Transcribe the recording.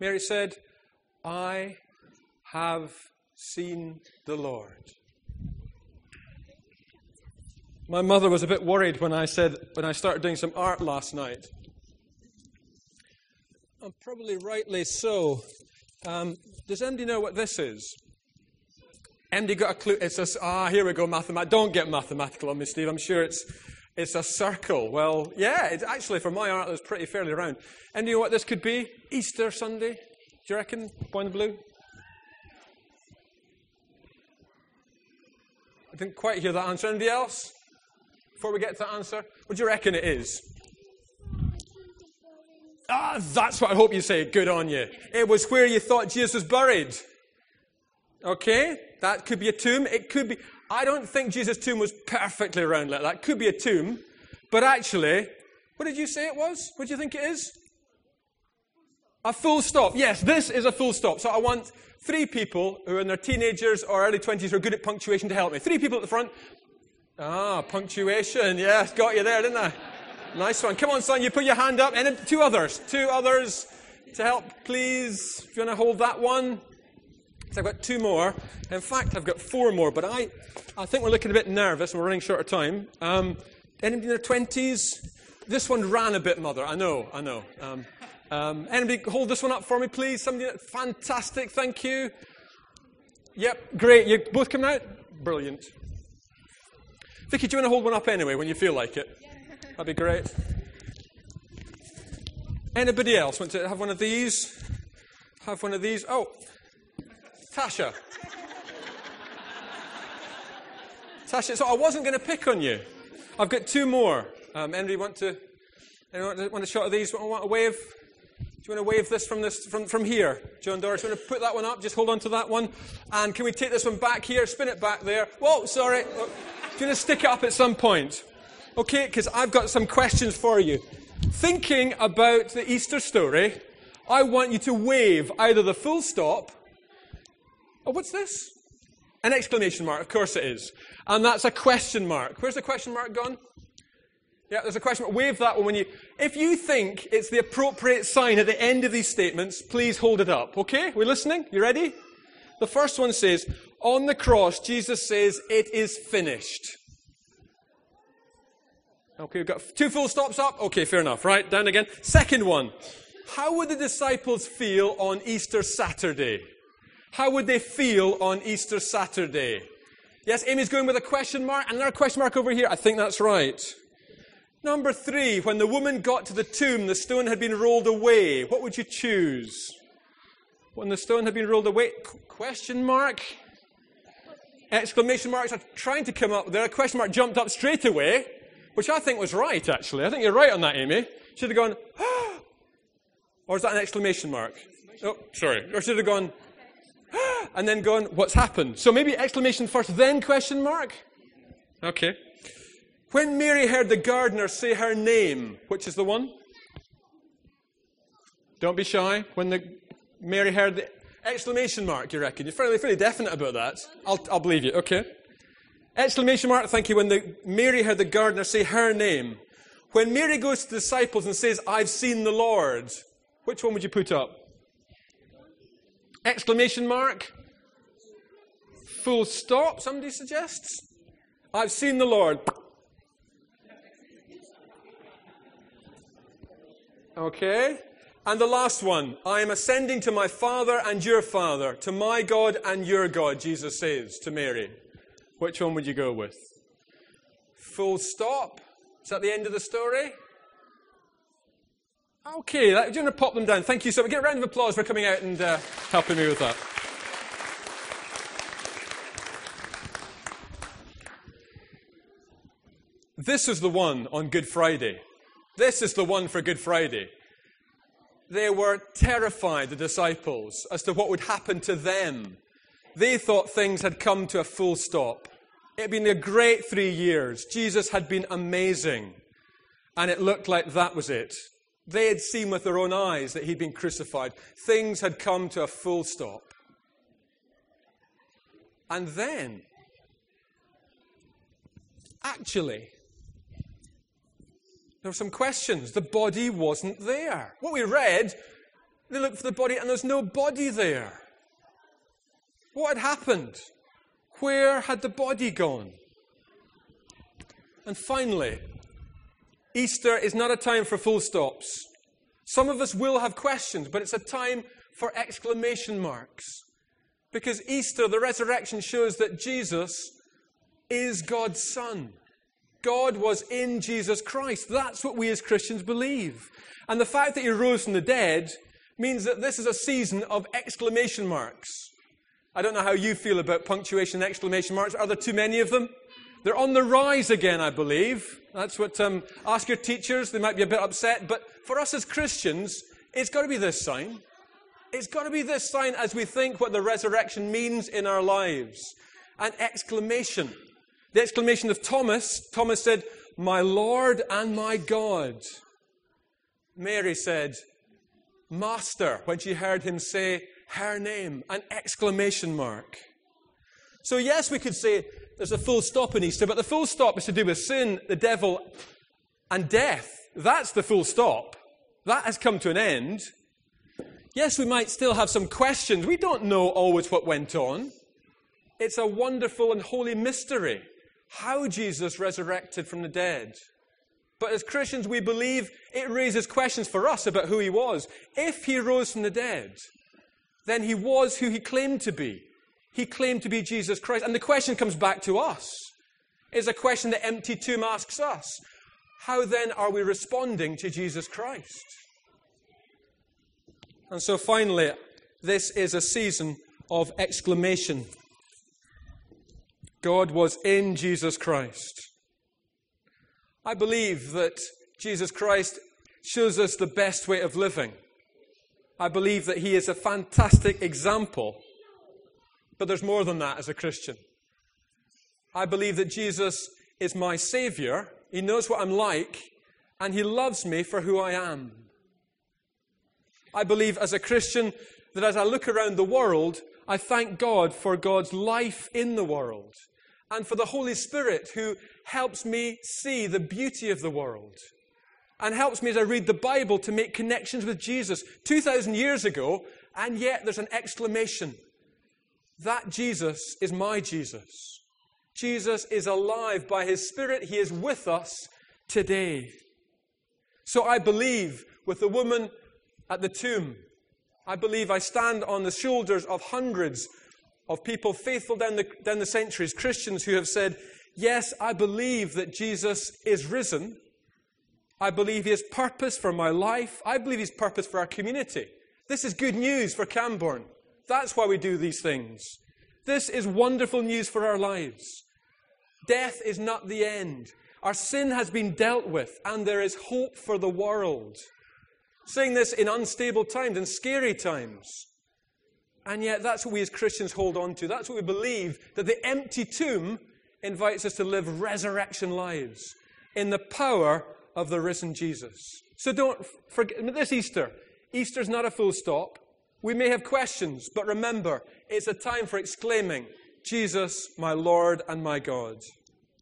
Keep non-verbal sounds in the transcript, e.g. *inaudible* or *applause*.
Mary said, I have seen the Lord. My mother was a bit worried when I said when I started doing some art last night. And probably rightly so. Um, does anybody know what this is? Anybody got a clue? It's a ah. Here we go. Mathemat. Don't get mathematical on me, Steve. I'm sure it's it's a circle. Well, yeah. It's actually for my art, it's pretty fairly round. And you know what this could be? Easter Sunday. Do you reckon? Boy in the blue. I didn't quite hear that answer. Anybody else? Before we get to the answer, what do you reckon it is? Ah, that's what I hope you say. Good on you. It was where you thought Jesus was buried. Okay? That could be a tomb. It could be. I don't think Jesus' tomb was perfectly round like that. Could be a tomb. But actually, what did you say it was? What do you think it is? A full stop. Yes, this is a full stop. So I want three people who are in their teenagers or early 20s who are good at punctuation to help me. Three people at the front. Ah, punctuation. Yes, got you there, didn't I? Nice one. Come on, son, you put your hand up. And two others. Two others to help, please. Do you want to hold that one? So I've got two more. In fact, I've got four more, but I, I think we're looking a bit nervous and we're running short of time. Um, anybody in their 20s? This one ran a bit, Mother. I know, I know. Um, um, anybody hold this one up for me, please? Somebody, fantastic, thank you. Yep, great. You both coming out? Brilliant. Vicky, do you want to hold one up anyway when you feel like it? *laughs* That'd be great. Anybody else want to have one of these? Have one of these? Oh, Tasha. Tasha, so I wasn't going to pick on you. I've got two more. Um, want to? Anyone want a shot of these? Want a wave? Do you want to wave this from this from, from here, John Doris? You want to put that one up? Just hold on to that one. And can we take this one back here? Spin it back there. Whoa, sorry. Do you want to stick it up at some point? Okay, because I've got some questions for you. Thinking about the Easter story, I want you to wave either the full stop. Oh, what's this? An exclamation mark, of course it is. And that's a question mark. Where's the question mark gone? Yeah, there's a question mark. Wave that one when you. If you think it's the appropriate sign at the end of these statements, please hold it up. Okay? We're listening? You ready? The first one says, On the cross, Jesus says, It is finished. Okay, we've got two full stops up. Okay, fair enough. Right, down again. Second one. How would the disciples feel on Easter Saturday? How would they feel on Easter Saturday? Yes, Amy's going with a question mark, and another question mark over here. I think that's right. Number three, when the woman got to the tomb, the stone had been rolled away. What would you choose? When the stone had been rolled away? Question mark? Exclamation marks are trying to come up there. A question mark jumped up straight away which I think was right, actually. I think you're right on that, Amy. Should have gone, *gasps* or is that an exclamation mark? Oh, sorry. Or should have gone! And then gone, what's happened? So maybe exclamation first, then question mark? Okay. When Mary heard the gardener say her name, which is the one? Don't be shy. When the Mary heard the exclamation mark, you reckon? You're fairly, fairly definite about that. I'll, I'll believe you. Okay. Exclamation mark, thank you. When the, Mary heard the gardener say her name. When Mary goes to the disciples and says, I've seen the Lord, which one would you put up? Exclamation mark? Full stop, somebody suggests? I've seen the Lord. Okay. And the last one, I am ascending to my Father and your Father, to my God and your God, Jesus says to Mary. Which one would you go with? Full stop? Is that the end of the story? Okay, do you want to pop them down? Thank you so much. Get a round of applause for coming out and uh, helping me with that. This is the one on Good Friday. This is the one for Good Friday. They were terrified, the disciples, as to what would happen to them they thought things had come to a full stop. It had been a great three years. Jesus had been amazing. And it looked like that was it. They had seen with their own eyes that he'd been crucified. Things had come to a full stop. And then, actually, there were some questions. The body wasn't there. What we read They looked for the body, and there's no body there. What had happened? Where had the body gone? And finally, Easter is not a time for full stops. Some of us will have questions, but it's a time for exclamation marks. Because Easter, the resurrection, shows that Jesus is God's Son. God was in Jesus Christ. That's what we as Christians believe. And the fact that he rose from the dead means that this is a season of exclamation marks. I don't know how you feel about punctuation and exclamation marks. Are there too many of them? They're on the rise again, I believe. That's what, um, ask your teachers. They might be a bit upset. But for us as Christians, it's got to be this sign. It's got to be this sign as we think what the resurrection means in our lives. An exclamation. The exclamation of Thomas. Thomas said, My Lord and my God. Mary said, Master, when she heard him say her name, an exclamation mark. So, yes, we could say there's a full stop in Easter, but the full stop is to do with sin, the devil, and death. That's the full stop. That has come to an end. Yes, we might still have some questions. We don't know always what went on. It's a wonderful and holy mystery how Jesus resurrected from the dead. But as Christians, we believe it raises questions for us about who he was. If he rose from the dead, then he was who he claimed to be. He claimed to be Jesus Christ. And the question comes back to us. It's a question the empty tomb asks us. How then are we responding to Jesus Christ? And so finally, this is a season of exclamation. God was in Jesus Christ. I believe that Jesus Christ shows us the best way of living. I believe that he is a fantastic example. But there's more than that as a Christian. I believe that Jesus is my Savior. He knows what I'm like, and he loves me for who I am. I believe as a Christian that as I look around the world, I thank God for God's life in the world and for the Holy Spirit who helps me see the beauty of the world and helps me as I read the Bible to make connections with Jesus 2,000 years ago, and yet there's an exclamation. That Jesus is my Jesus. Jesus is alive by his Spirit. He is with us today. So I believe with the woman at the tomb. I believe I stand on the shoulders of hundreds of people faithful down the, down the centuries, Christians who have said, Yes, I believe that Jesus is risen. I believe has purpose for my life. I believe he's purpose for our community. This is good news for Camborne. That's why we do these things. This is wonderful news for our lives. Death is not the end. Our sin has been dealt with, and there is hope for the world saying this in unstable times, in scary times. And yet, that's what we as Christians hold on to. That's what we believe that the empty tomb invites us to live resurrection lives in the power of the risen Jesus. So don't forget this Easter. Easter's not a full stop. We may have questions, but remember, it's a time for exclaiming, Jesus, my Lord and my God.